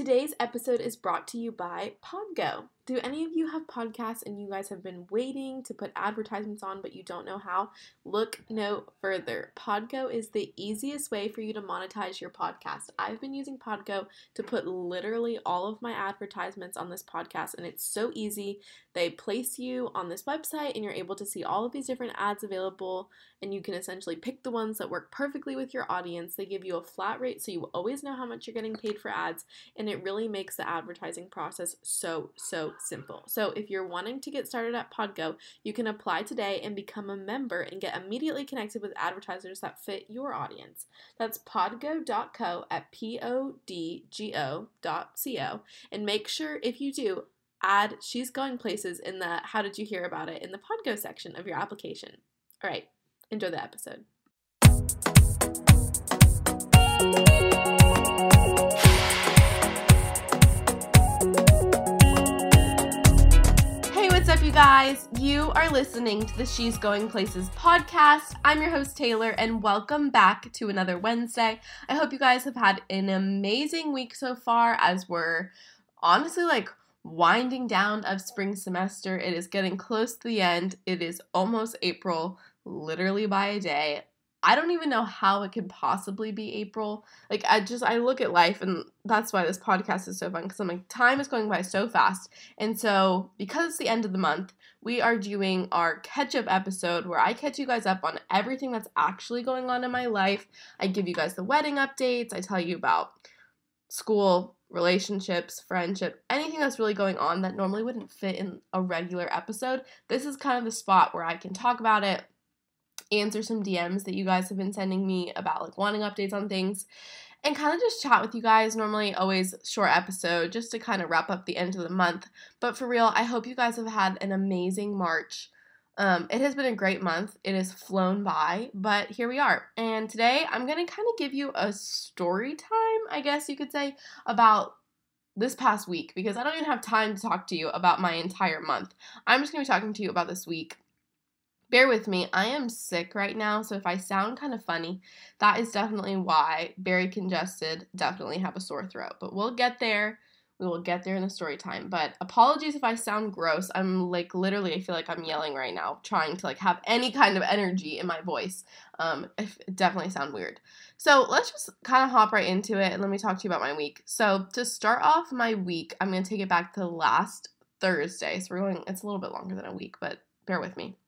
Today's episode is brought to you by Podgo. Do any of you have podcasts and you guys have been waiting to put advertisements on but you don't know how? Look no further. Podgo is the easiest way for you to monetize your podcast. I've been using Podgo to put literally all of my advertisements on this podcast and it's so easy. They place you on this website and you're able to see all of these different ads available and you can essentially pick the ones that work perfectly with your audience. They give you a flat rate so you always know how much you're getting paid for ads and it really makes the advertising process so so simple. So if you're wanting to get started at Podgo, you can apply today and become a member and get immediately connected with advertisers that fit your audience. That's podgo.co at podgo.co and make sure if you do add she's going places in the how did you hear about it in the Podgo section of your application. All right, enjoy the episode. Guys? You are listening to the She's Going Places podcast. I'm your host, Taylor, and welcome back to another Wednesday. I hope you guys have had an amazing week so far as we're honestly like winding down of spring semester. It is getting close to the end. It is almost April, literally by a day. I don't even know how it could possibly be April. Like I just I look at life and that's why this podcast is so fun because I'm like time is going by so fast. And so because it's the end of the month, we are doing our catch up episode where I catch you guys up on everything that's actually going on in my life. I give you guys the wedding updates, I tell you about school, relationships, friendship, anything that's really going on that normally wouldn't fit in a regular episode. This is kind of the spot where I can talk about it answer some DMs that you guys have been sending me about like wanting updates on things and kind of just chat with you guys. Normally, always short episode just to kind of wrap up the end of the month. But for real, I hope you guys have had an amazing March. Um, it has been a great month. It has flown by, but here we are. And today I'm going to kind of give you a story time, I guess you could say, about this past week because I don't even have time to talk to you about my entire month. I'm just going to be talking to you about this week bear with me. I am sick right now, so if I sound kind of funny, that is definitely why. Very congested, definitely have a sore throat. But we'll get there. We will get there in the story time. But apologies if I sound gross. I'm like literally, I feel like I'm yelling right now, trying to like have any kind of energy in my voice. Um, it definitely sound weird. So let's just kind of hop right into it and let me talk to you about my week. So to start off my week, I'm gonna take it back to last Thursday. So we're going. It's a little bit longer than a week, but bear with me.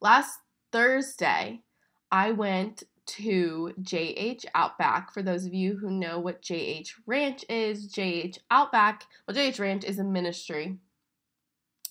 Last Thursday, I went to JH Outback. For those of you who know what JH Ranch is, JH Outback, well, JH Ranch is a ministry.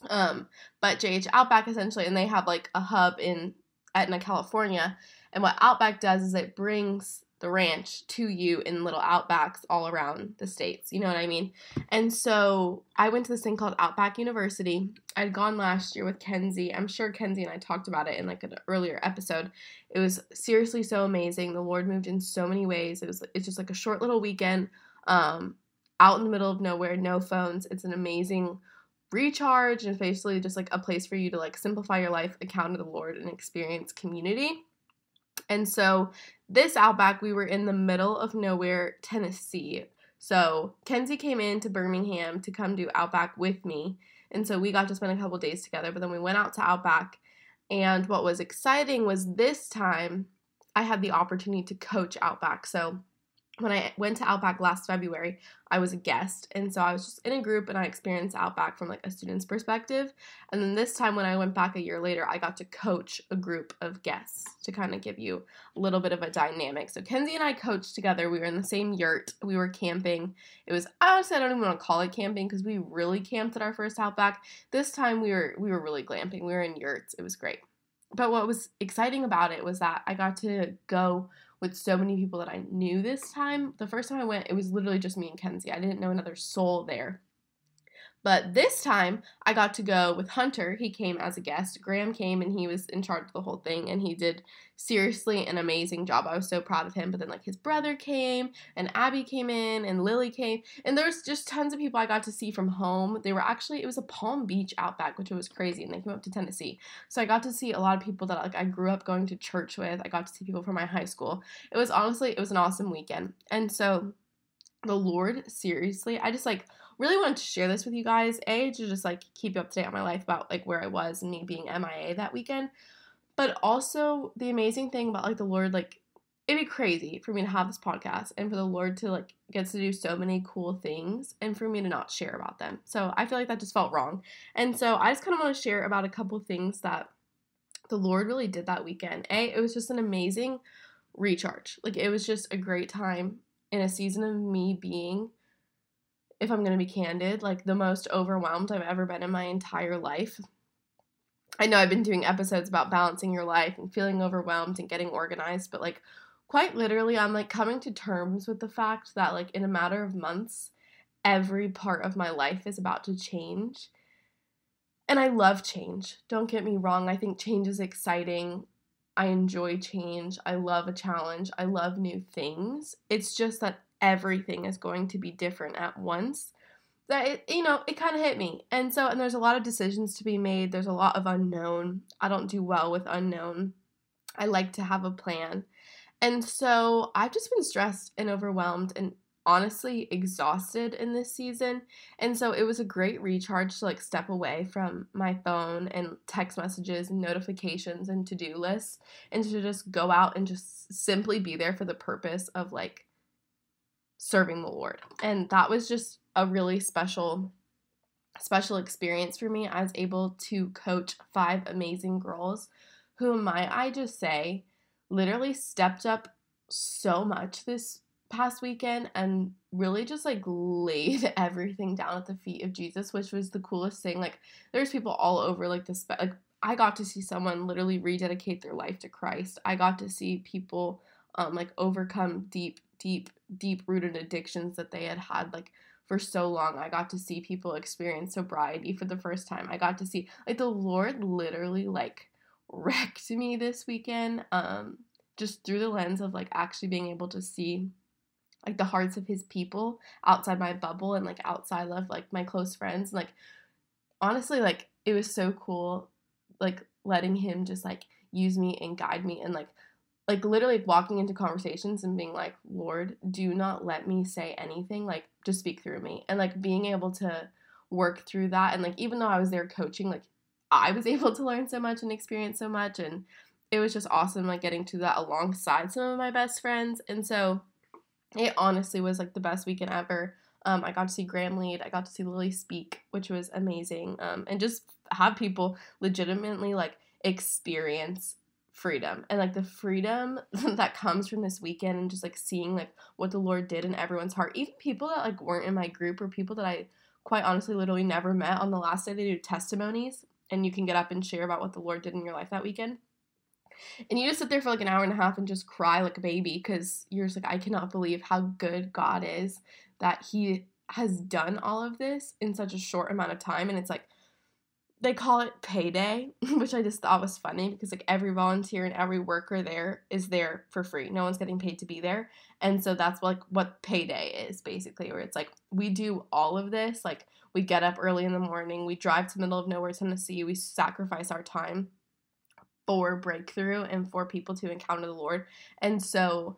Um, but JH Outback essentially, and they have like a hub in Etna, California. And what Outback does is it brings the ranch to you in little outbacks all around the states. You know what I mean? And so I went to this thing called Outback University. I'd gone last year with Kenzie. I'm sure Kenzie and I talked about it in like an earlier episode. It was seriously so amazing. The Lord moved in so many ways. It was it's just like a short little weekend um out in the middle of nowhere, no phones. It's an amazing recharge and basically just like a place for you to like simplify your life, encounter the Lord and experience community. And so this Outback, we were in the middle of nowhere, Tennessee. So Kenzie came in to Birmingham to come do Outback with me. And so we got to spend a couple days together, but then we went out to Outback. And what was exciting was this time I had the opportunity to coach Outback. So when I went to Outback last February, I was a guest. And so I was just in a group and I experienced Outback from like a student's perspective. And then this time when I went back a year later, I got to coach a group of guests to kind of give you a little bit of a dynamic. So Kenzie and I coached together. We were in the same yurt. We were camping. It was honestly I don't even want to call it camping because we really camped at our first Outback. This time we were we were really glamping. We were in yurts. It was great. But what was exciting about it was that I got to go with so many people that I knew this time. The first time I went, it was literally just me and Kenzie. I didn't know another soul there. But this time I got to go with Hunter. He came as a guest. Graham came and he was in charge of the whole thing and he did seriously an amazing job. I was so proud of him. But then like his brother came and Abby came in and Lily came and there's just tons of people I got to see from home. They were actually it was a Palm Beach outback, which was crazy, and they came up to Tennessee. So I got to see a lot of people that like I grew up going to church with. I got to see people from my high school. It was honestly it was an awesome weekend. And so the Lord, seriously, I just like really wanted to share this with you guys. A, to just like keep you up to date on my life about like where I was and me being MIA that weekend. But also the amazing thing about like the Lord, like it'd be crazy for me to have this podcast and for the Lord to like gets to do so many cool things and for me to not share about them. So I feel like that just felt wrong. And so I just kind of want to share about a couple things that the Lord really did that weekend. A, it was just an amazing recharge. Like it was just a great time in a season of me being if I'm going to be candid, like the most overwhelmed I've ever been in my entire life. I know I've been doing episodes about balancing your life and feeling overwhelmed and getting organized, but like quite literally, I'm like coming to terms with the fact that, like, in a matter of months, every part of my life is about to change. And I love change. Don't get me wrong. I think change is exciting. I enjoy change. I love a challenge. I love new things. It's just that everything is going to be different at once. That it, you know, it kind of hit me. And so, and there's a lot of decisions to be made. There's a lot of unknown. I don't do well with unknown. I like to have a plan. And so I've just been stressed and overwhelmed and honestly exhausted in this season. And so it was a great recharge to like step away from my phone and text messages and notifications and to-do lists and to just go out and just simply be there for the purpose of like serving the Lord. And that was just a really special special experience for me. I was able to coach five amazing girls who might I just say literally stepped up so much this past weekend and really just like laid everything down at the feet of Jesus, which was the coolest thing. Like there's people all over like this like I got to see someone literally rededicate their life to Christ. I got to see people um like overcome deep deep deep rooted addictions that they had had like for so long. I got to see people experience sobriety for the first time. I got to see like the Lord literally like wrecked me this weekend um just through the lens of like actually being able to see like the hearts of his people outside my bubble and like outside of like my close friends like honestly like it was so cool like letting him just like use me and guide me and like like literally walking into conversations and being like lord do not let me say anything like just speak through me and like being able to work through that and like even though i was there coaching like I was able to learn so much and experience so much and it was just awesome like getting to that alongside some of my best friends and so it honestly was like the best weekend ever um, I got to see Graham lead. I got to see Lily speak, which was amazing. Um, and just have people legitimately like experience freedom and like the freedom that comes from this weekend and just like seeing like what the Lord did in everyone's heart. Even people that like weren't in my group or people that I quite honestly literally never met on the last day they do testimonies and you can get up and share about what the Lord did in your life that weekend. And you just sit there for like an hour and a half and just cry like a baby because you're just like, I cannot believe how good God is that He has done all of this in such a short amount of time. And it's like, they call it payday, which I just thought was funny because like every volunteer and every worker there is there for free. No one's getting paid to be there. And so that's like what payday is basically, where it's like we do all of this, like we get up early in the morning, we drive to the middle of nowhere, Tennessee, we sacrifice our time for breakthrough and for people to encounter the Lord. And so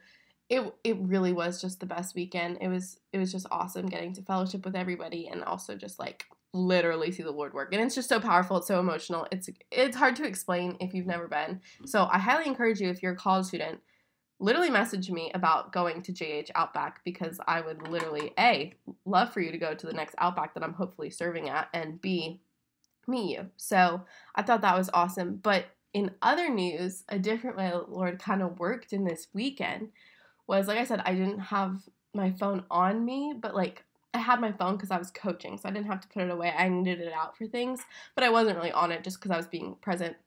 it it really was just the best weekend. It was it was just awesome getting to fellowship with everybody and also just like literally see the Lord work. And it's just so powerful, it's so emotional. It's it's hard to explain if you've never been. So I highly encourage you if you're a college student literally message me about going to JH Outback because I would literally A, love for you to go to the next Outback that I'm hopefully serving at, and B, meet you. So I thought that was awesome. But in other news, a different way the Lord kind of worked in this weekend was like I said, I didn't have my phone on me, but like I had my phone because I was coaching, so I didn't have to put it away. I needed it out for things, but I wasn't really on it just because I was being present.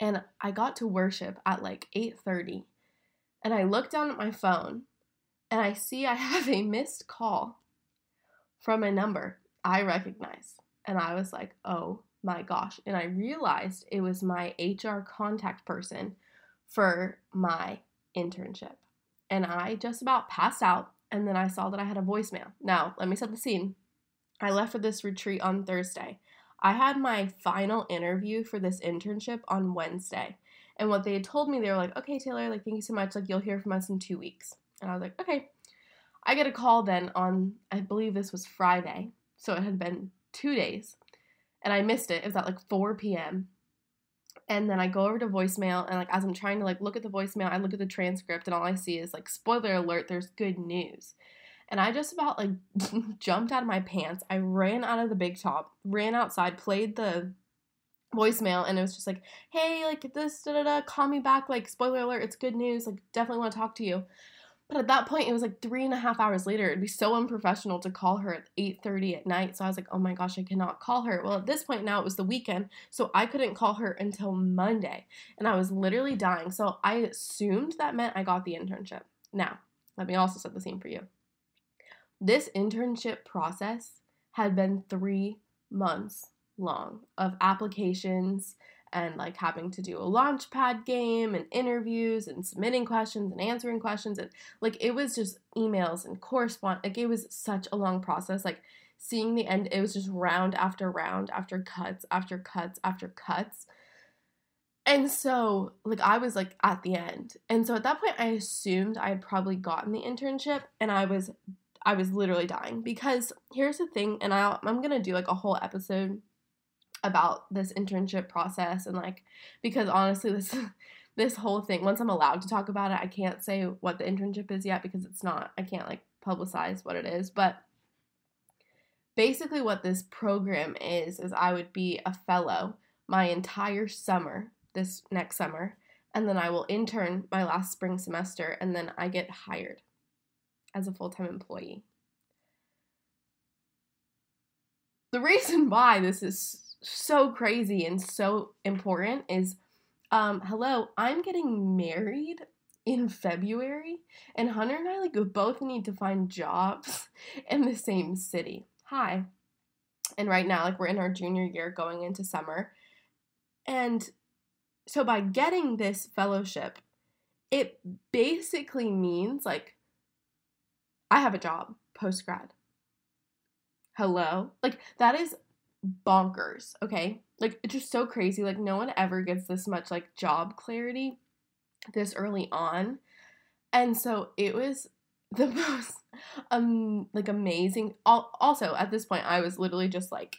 And I got to worship at like 8:30 and I look down at my phone and I see I have a missed call from a number I recognize. And I was like, oh my gosh. And I realized it was my HR contact person for my internship. And I just about passed out. And then I saw that I had a voicemail. Now, let me set the scene. I left for this retreat on Thursday. I had my final interview for this internship on Wednesday. And what they had told me, they were like, okay, Taylor, like, thank you so much. Like, you'll hear from us in two weeks. And I was like, okay. I get a call then on, I believe this was Friday. So it had been two days. And I missed it. It was at like 4 p.m. And then I go over to voicemail and like as I'm trying to like look at the voicemail, I look at the transcript and all I see is like spoiler alert, there's good news. And I just about like jumped out of my pants. I ran out of the big top, ran outside, played the voicemail and it was just like, hey, like this, da da da, call me back, like spoiler alert, it's good news, like definitely want to talk to you. But at that point, it was like three and a half hours later. It'd be so unprofessional to call her at 8:30 at night. So I was like, oh my gosh, I cannot call her. Well, at this point now it was the weekend, so I couldn't call her until Monday. And I was literally dying. So I assumed that meant I got the internship. Now, let me also set the scene for you. This internship process had been three months long of applications and like having to do a launchpad game and interviews and submitting questions and answering questions and like it was just emails and correspond like it was such a long process like seeing the end it was just round after round after cuts after cuts after cuts. And so like i was like at the end. And so at that point i assumed i had probably gotten the internship and i was i was literally dying because here's the thing and i i'm gonna do like a whole episode about this internship process and like because honestly this this whole thing once I'm allowed to talk about it I can't say what the internship is yet because it's not I can't like publicize what it is but basically what this program is is I would be a fellow my entire summer this next summer and then I will intern my last spring semester and then I get hired as a full-time employee. The reason why this is so crazy and so important is um hello, I'm getting married in February and Hunter and I like both need to find jobs in the same city. Hi. And right now like we're in our junior year going into summer. And so by getting this fellowship, it basically means like I have a job post grad. Hello? Like that is bonkers, okay? Like it's just so crazy. Like no one ever gets this much like job clarity this early on. And so it was the most um like amazing also at this point I was literally just like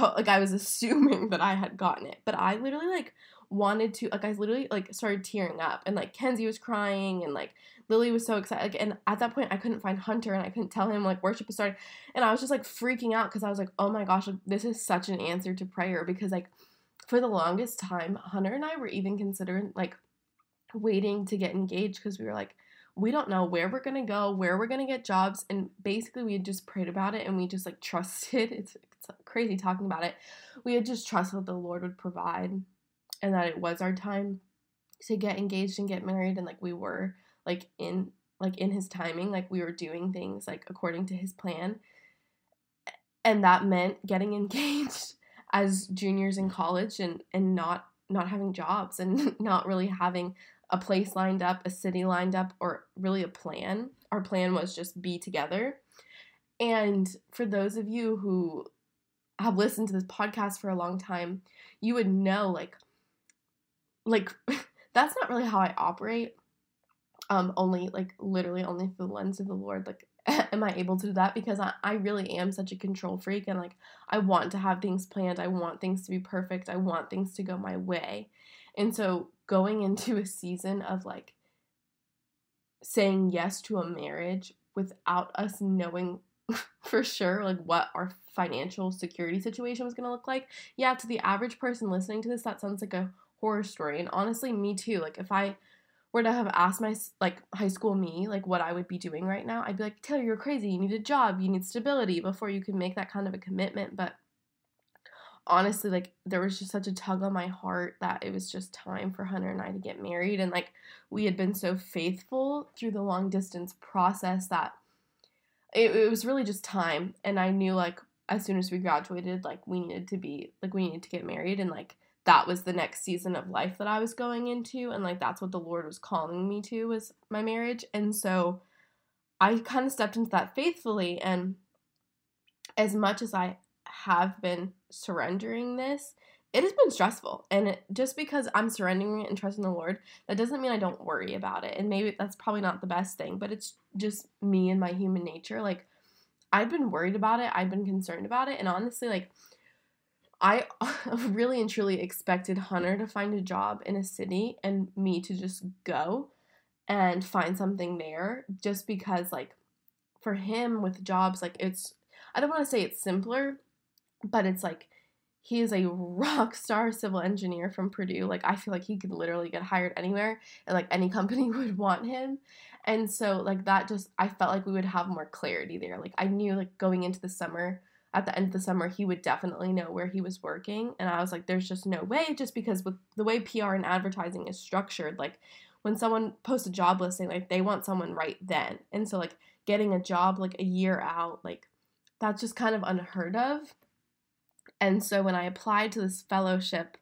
like I was assuming that I had gotten it, but I literally like wanted to like I literally like started tearing up and like Kenzie was crying and like Lily was so excited like, and at that point I couldn't find Hunter and I couldn't tell him like worship was starting and I was just like freaking out because I was like oh my gosh like, this is such an answer to prayer because like for the longest time Hunter and I were even considering like waiting to get engaged because we were like we don't know where we're gonna go, where we're gonna get jobs, and basically we had just prayed about it and we just like trusted. It's, it's crazy talking about it. We had just trusted the Lord would provide and that it was our time to get engaged and get married and like we were like in like in his timing like we were doing things like according to his plan. And that meant getting engaged as juniors in college and and not not having jobs and not really having a place lined up a city lined up or really a plan. Our plan was just be together. And for those of you who have listened to this podcast for a long time you would know like like that's not really how I operate. Um, only like literally only through the lens of the Lord. Like, am I able to do that? Because I, I really am such a control freak and like I want to have things planned. I want things to be perfect. I want things to go my way. And so going into a season of like saying yes to a marriage without us knowing for sure like what our financial security situation was going to look like. Yeah, to the average person listening to this that sounds like a horror story. And honestly, me too. Like if I were to have asked my like high school me like what I would be doing right now, I'd be like, Taylor, you're crazy. You need a job. You need stability before you can make that kind of a commitment. But honestly, like there was just such a tug on my heart that it was just time for Hunter and I to get married. And like we had been so faithful through the long distance process that it, it was really just time. And I knew like as soon as we graduated, like we needed to be like we needed to get married and like that was the next season of life that I was going into and like that's what the Lord was calling me to was my marriage. And so I kind of stepped into that faithfully and as much as I have been surrendering this it has been stressful. And it, just because I'm surrendering it and trusting the Lord, that doesn't mean I don't worry about it. And maybe that's probably not the best thing, but it's just me and my human nature. Like, I've been worried about it, I've been concerned about it. And honestly, like, I really and truly expected Hunter to find a job in a city and me to just go and find something there just because, like, for him with jobs, like, it's, I don't want to say it's simpler, but it's like, he is a rock star civil engineer from Purdue. Like I feel like he could literally get hired anywhere and like any company would want him. And so like that just I felt like we would have more clarity there. Like I knew like going into the summer at the end of the summer he would definitely know where he was working and I was like there's just no way just because with the way PR and advertising is structured like when someone posts a job listing like they want someone right then. And so like getting a job like a year out like that's just kind of unheard of and so when I applied to this fellowship,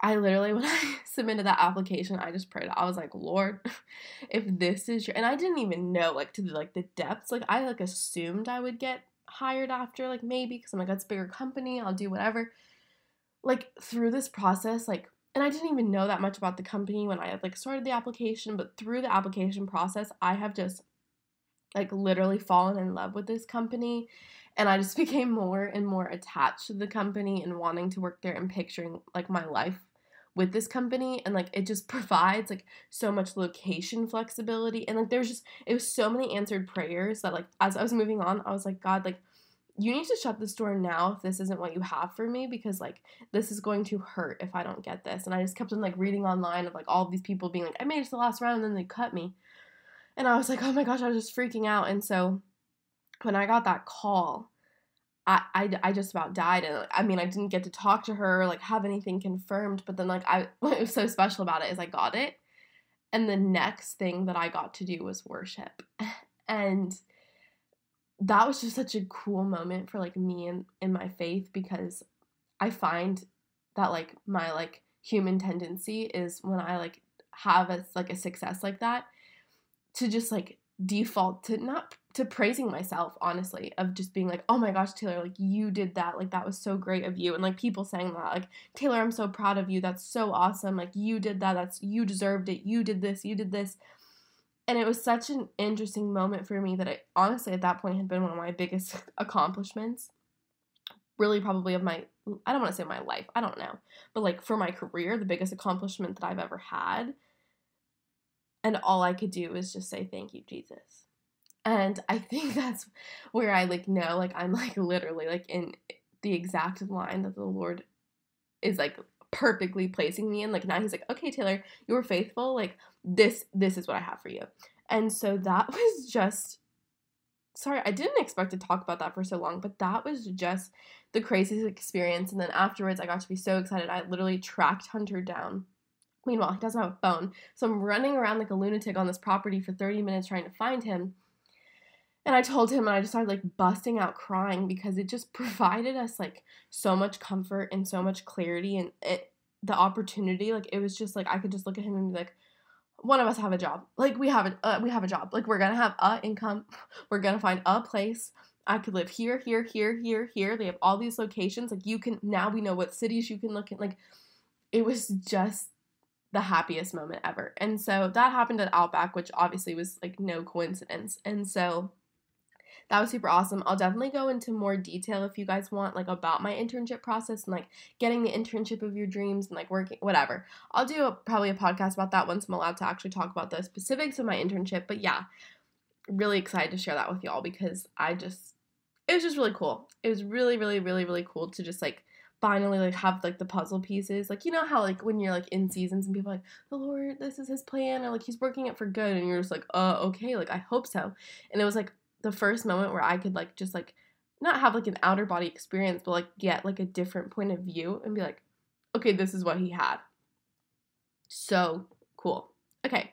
I literally, when I submitted that application, I just prayed. I was like, Lord, if this is your, and I didn't even know like to the, like the depths. Like I like assumed I would get hired after, like maybe because I'm like that's a bigger company. I'll do whatever. Like through this process, like, and I didn't even know that much about the company when I had like started the application. But through the application process, I have just like literally fallen in love with this company and I just became more and more attached to the company and wanting to work there and picturing like my life with this company and like it just provides like so much location flexibility and like there's just it was so many answered prayers that like as I was moving on I was like God like you need to shut this door now if this isn't what you have for me because like this is going to hurt if I don't get this. And I just kept on like reading online of like all of these people being like I made it to the last round and then they cut me. And I was like oh my gosh I was just freaking out. And so when I got that call, I, I, I just about died and I mean I didn't get to talk to her or like have anything confirmed but then like I what was so special about it is I got it and the next thing that I got to do was worship. And that was just such a cool moment for like me and in my faith because I find that like my like human tendency is when I like have a like a success like that to just like default to not to praising myself honestly of just being like oh my gosh taylor like you did that. Like that was so great of you. And like people saying that like taylor i'm so proud of you. That's so awesome. Like you did that. That's you deserved it. You did this. You did this. And it was such an interesting moment for me that I honestly at that point had been one of my biggest accomplishments. Really probably of my I don't want to say my life, I don't know. But like for my career, the biggest accomplishment that I've ever had. And all I could do was just say thank you Jesus. And I think that's where I like know like I'm like literally like in the exact line that the Lord is like perfectly placing me in like now he's like okay Taylor you were faithful like this this is what I have for you. And so that was just sorry, I didn't expect to talk about that for so long, but that was just the craziest experience. And then afterwards, I got to be so excited. I literally tracked Hunter down Meanwhile, he doesn't have a phone, so I'm running around like a lunatic on this property for 30 minutes trying to find him. And I told him, and I just started like busting out crying because it just provided us like so much comfort and so much clarity and it, the opportunity. Like it was just like I could just look at him and be like, one of us have a job. Like we have a uh, we have a job. Like we're gonna have a income. We're gonna find a place. I could live here, here, here, here, here. They have all these locations. Like you can now we know what cities you can look at. Like it was just the happiest moment ever. And so that happened at Outback, which obviously was like no coincidence. And so that was super awesome. I'll definitely go into more detail if you guys want, like about my internship process and like getting the internship of your dreams and like working, whatever. I'll do a, probably a podcast about that once I'm allowed to actually talk about the specifics of my internship. But yeah, really excited to share that with y'all because I just, it was just really cool. It was really, really, really, really cool to just like finally like have like the puzzle pieces like you know how like when you're like in seasons and people like the lord this is his plan or like he's working it for good and you're just like uh okay like i hope so and it was like the first moment where i could like just like not have like an outer body experience but like get like a different point of view and be like okay this is what he had. So cool. Okay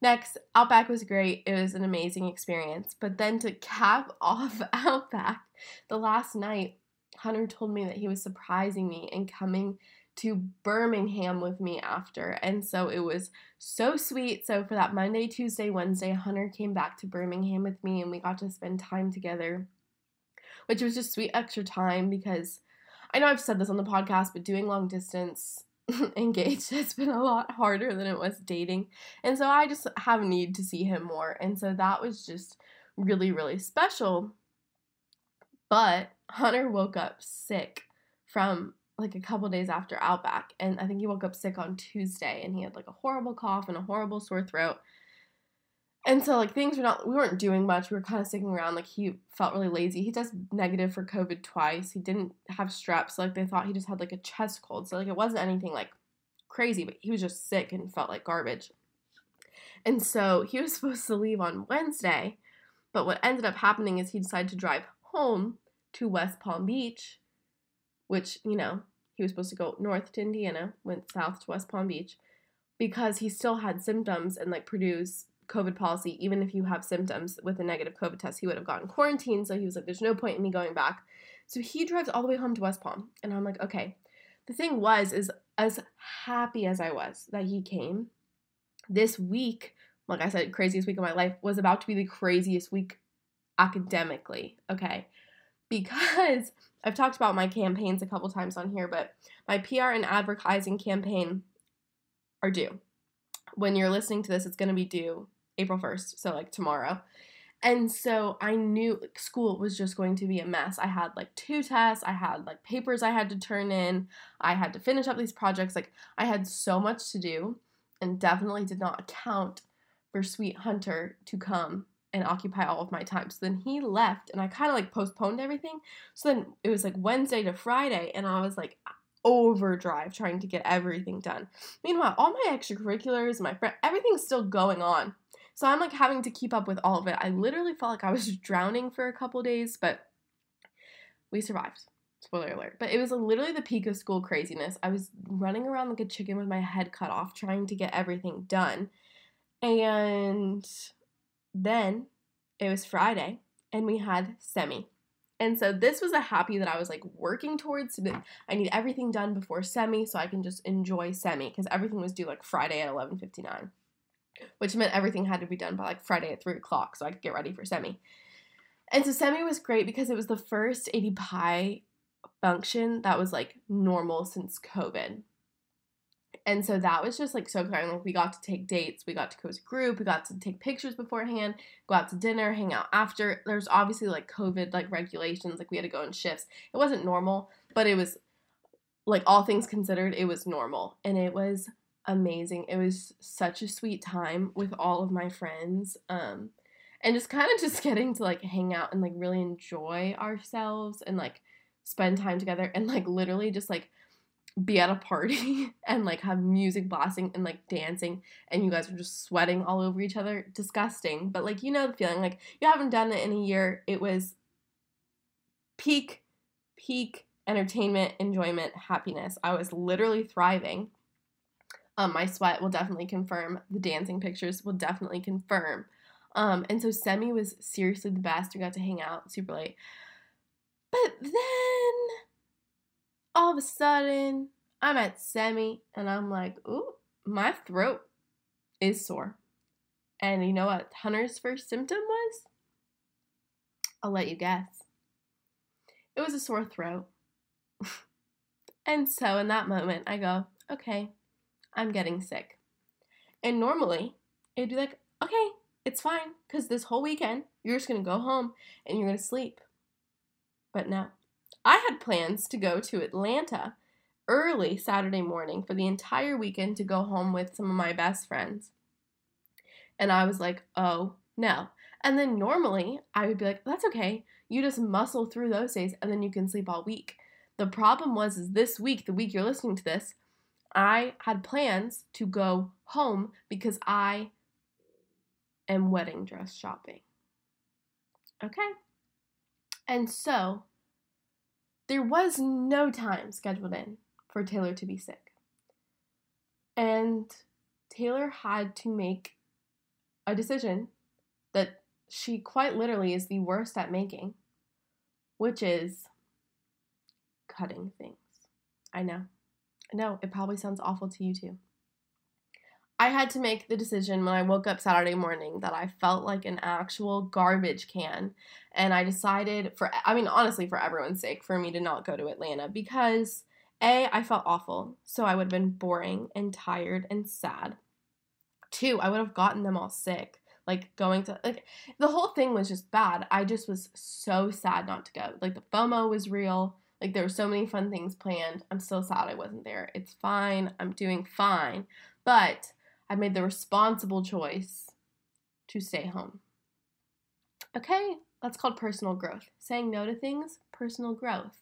next outback was great. It was an amazing experience. But then to cap off outback the last night Hunter told me that he was surprising me and coming to Birmingham with me after. And so it was so sweet. So for that Monday, Tuesday, Wednesday, Hunter came back to Birmingham with me and we got to spend time together, which was just sweet extra time because I know I've said this on the podcast, but doing long distance engaged has been a lot harder than it was dating. And so I just have a need to see him more. And so that was just really, really special. But Hunter woke up sick from like a couple days after Outback. And I think he woke up sick on Tuesday and he had like a horrible cough and a horrible sore throat. And so like things were not we weren't doing much. We were kind of sticking around. Like he felt really lazy. He tested negative for COVID twice. He didn't have strep, so like they thought he just had like a chest cold. So like it wasn't anything like crazy, but he was just sick and felt like garbage. And so he was supposed to leave on Wednesday, but what ended up happening is he decided to drive home to West Palm Beach, which, you know, he was supposed to go north to Indiana, went south to West Palm Beach because he still had symptoms and like Purdue's COVID policy, even if you have symptoms with a negative COVID test, he would have gotten quarantined. So he was like, there's no point in me going back. So he drives all the way home to West Palm. And I'm like, okay. The thing was, is as happy as I was that he came, this week, like I said, craziest week of my life, was about to be the craziest week academically. Okay. Because I've talked about my campaigns a couple times on here, but my PR and advertising campaign are due. When you're listening to this, it's going to be due April 1st, so like tomorrow. And so I knew school was just going to be a mess. I had like two tests, I had like papers I had to turn in, I had to finish up these projects. Like I had so much to do and definitely did not account for Sweet Hunter to come and occupy all of my time. So then he left and I kind of like postponed everything. So then it was like Wednesday to Friday and I was like overdrive trying to get everything done. Meanwhile, all my extracurriculars, my friend, everything's still going on. So I'm like having to keep up with all of it. I literally felt like I was drowning for a couple days, but we survived. Spoiler alert. But it was literally the peak of school craziness. I was running around like a chicken with my head cut off trying to get everything done. And then it was Friday and we had semi. And so this was a happy that I was like working towards. I need everything done before semi so I can just enjoy semi because everything was due like Friday at 11:59 which meant everything had to be done by like Friday at 3 o'clock so I could get ready for semi. And so semi was great because it was the first ADPi function that was like normal since COVID. And so that was just like so exciting. Like we got to take dates, we got to go as a group, we got to take pictures beforehand, go out to dinner, hang out after. There's obviously like COVID like regulations, like we had to go in shifts. It wasn't normal, but it was like all things considered, it was normal. And it was amazing. It was such a sweet time with all of my friends. Um, and just kind of just getting to like hang out and like really enjoy ourselves and like spend time together and like literally just like be at a party and like have music blasting and like dancing and you guys are just sweating all over each other. Disgusting. But like you know the feeling like you haven't done it in a year. It was peak peak entertainment, enjoyment, happiness. I was literally thriving. Um, my sweat will definitely confirm. The dancing pictures will definitely confirm. Um, and so Semi was seriously the best. We got to hang out super late. But then all of a sudden, I'm at Semi and I'm like, ooh, my throat is sore. And you know what Hunter's first symptom was? I'll let you guess. It was a sore throat. and so in that moment, I go, okay, I'm getting sick. And normally, it'd be like, okay, it's fine, because this whole weekend, you're just gonna go home and you're gonna sleep. But no. I had plans to go to Atlanta early Saturday morning for the entire weekend to go home with some of my best friends. And I was like, oh no. And then normally I would be like, that's okay. You just muscle through those days and then you can sleep all week. The problem was is this week, the week you're listening to this, I had plans to go home because I am wedding dress shopping. Okay? And so there was no time scheduled in for Taylor to be sick. And Taylor had to make a decision that she quite literally is the worst at making, which is cutting things. I know. I know, it probably sounds awful to you too. I had to make the decision when I woke up Saturday morning that I felt like an actual garbage can. And I decided, for, I mean, honestly, for everyone's sake, for me to not go to Atlanta because A, I felt awful. So I would have been boring and tired and sad. Two, I would have gotten them all sick. Like going to, like, the whole thing was just bad. I just was so sad not to go. Like, the FOMO was real. Like, there were so many fun things planned. I'm still sad I wasn't there. It's fine. I'm doing fine. But I made the responsible choice to stay home. Okay, that's called personal growth. Saying no to things, personal growth.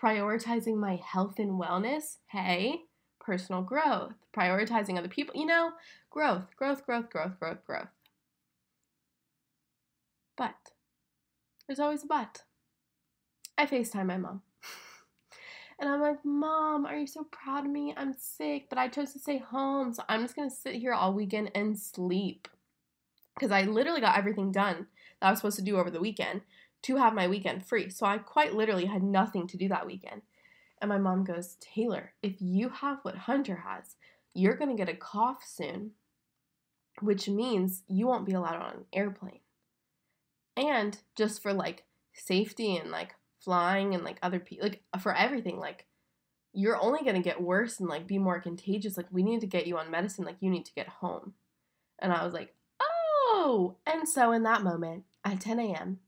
Prioritizing my health and wellness, hey, personal growth. Prioritizing other people, you know, growth, growth, growth, growth, growth, growth. But, there's always a but. I FaceTime my mom. And I'm like, Mom, are you so proud of me? I'm sick, but I chose to stay home. So I'm just going to sit here all weekend and sleep. Because I literally got everything done that I was supposed to do over the weekend to have my weekend free. So I quite literally had nothing to do that weekend. And my mom goes, Taylor, if you have what Hunter has, you're going to get a cough soon, which means you won't be allowed on an airplane. And just for like safety and like flying and like other people like for everything like you're only going to get worse and like be more contagious like we need to get you on medicine like you need to get home. And i was like oh! And so in that moment at 10 a.m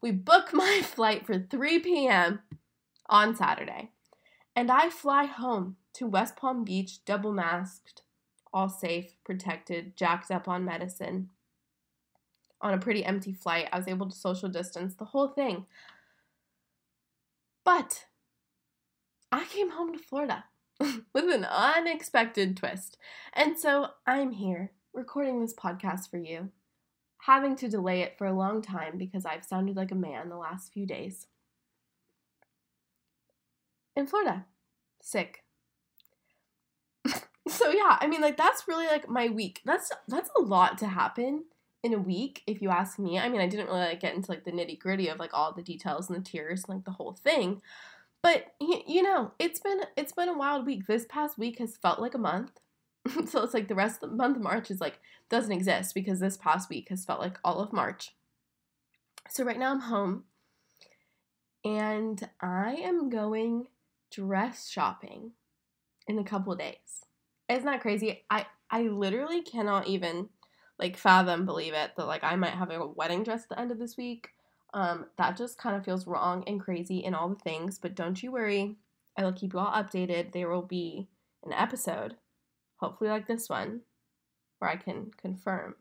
we book my flight for 3 p.m on saturday. And i fly home to west palm beach double masked all safe protected jacked up on medicine on a pretty empty flight. I was able to social distance the whole thing but I came home to Florida with an unexpected twist. And so I'm here recording this podcast for you, having to delay it for a long time because I've sounded like a man the last few days. In Florida, sick. so yeah, I mean like that's really like my week. That's that's a lot to happen in a week, if you ask me. I mean, I didn't really like get into like the nitty gritty of like all the details and the tears and like the whole thing, but you know, it's been it's been a wild week. This past week has felt like a month. so it's like the rest of the month of March is like doesn't exist because this past week has felt like all of March. So right now I'm home and I am going dress shopping in a couple days. Isn't that crazy? I I literally cannot even like fathom believe it that like I might have a wedding dress at the end of this week. Um, that just kind of feels wrong and crazy and all the things, but don't you worry. I will keep you all updated. There will be an episode, hopefully like this one, where I can confirm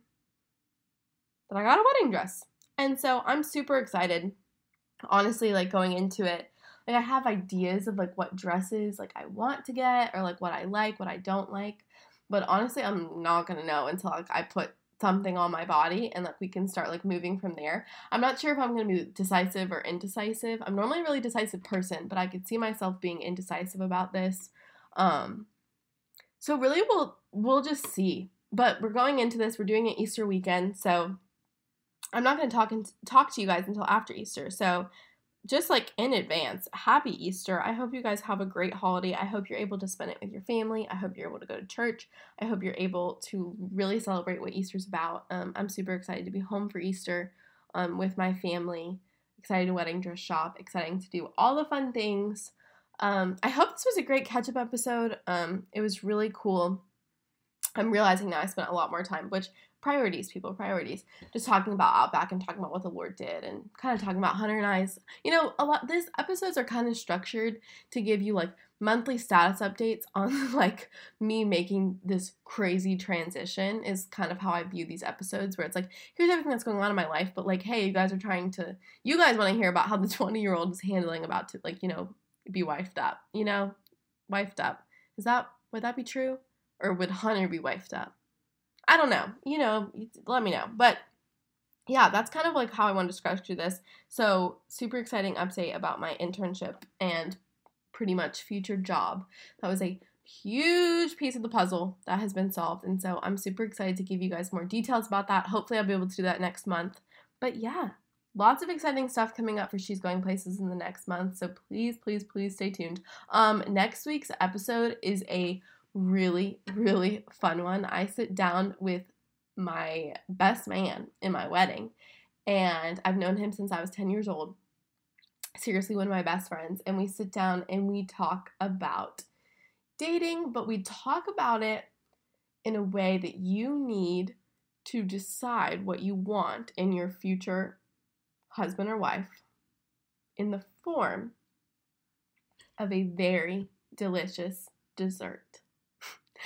that I got a wedding dress. And so I'm super excited. Honestly, like going into it, like I have ideas of like what dresses like I want to get or like what I like, what I don't like. But honestly, I'm not gonna know until like I put something on my body and like we can start like moving from there. I'm not sure if I'm going to be decisive or indecisive. I'm normally a really decisive person, but I could see myself being indecisive about this. Um so really we'll we'll just see. But we're going into this, we're doing it Easter weekend, so I'm not going to talk and talk to you guys until after Easter. So just like in advance, happy Easter. I hope you guys have a great holiday. I hope you're able to spend it with your family. I hope you're able to go to church. I hope you're able to really celebrate what Easter's about. Um, I'm super excited to be home for Easter um, with my family. Excited to wedding dress shop. Exciting to do all the fun things. Um, I hope this was a great catch up episode. Um, it was really cool. I'm realizing now I spent a lot more time, which priorities, people, priorities. Just talking about Outback and talking about what the Lord did and kind of talking about Hunter and I's. You know, a lot these episodes are kind of structured to give you like monthly status updates on like me making this crazy transition is kind of how I view these episodes where it's like here's everything that's going on in my life but like hey you guys are trying to you guys want to hear about how the 20 year old is handling about to like you know be wifed up you know wifed up is that would that be true or would Hunter be wifed up I don't know. You know, let me know. But yeah, that's kind of like how I want to scratch through this. So, super exciting update about my internship and pretty much future job. That was a huge piece of the puzzle that has been solved. And so, I'm super excited to give you guys more details about that. Hopefully, I'll be able to do that next month. But yeah, lots of exciting stuff coming up for She's Going Places in the next month. So, please, please, please stay tuned. Um, next week's episode is a really, really fun one. I sit down with my best man in my wedding, and I've known him since I was 10 years old. Seriously, one of my best friends. And we sit down and we talk about dating, but we talk about it in a way that you need to decide what you want in your future husband or wife in the form of a very delicious dessert.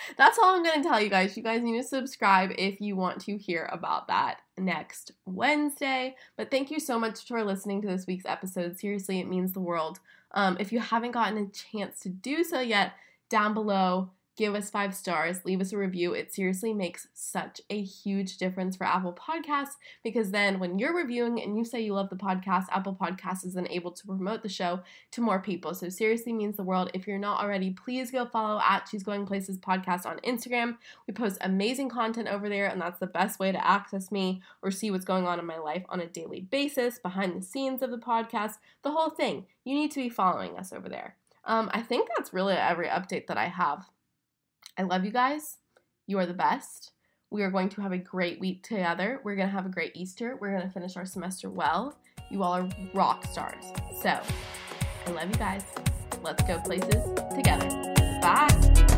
That's all I'm going to tell you guys. You guys need to subscribe if you want to hear about that next Wednesday. But thank you so much for listening to this week's episode. Seriously, it means the world. Um, if you haven't gotten a chance to do so yet, down below, give us five stars, leave us a review. It seriously makes such a huge difference for Apple Podcasts because then when you're reviewing and you say you love the podcast, Apple Podcasts is then able to promote the show to more people. So seriously means the world. If you're not already, please go follow at She's Going Places podcast on Instagram. We post amazing content over there, and that's the best way to access me or see what's going on in my life on a daily basis, behind the scenes of the podcast, the whole thing. You need to be following us over there. Um, I think that's really every update that I have. I love you guys. You are the best. We are going to have a great week together. We're going to have a great Easter. We're going to finish our semester well. You all are rock stars. So, I love you guys. Let's go places together. Bye.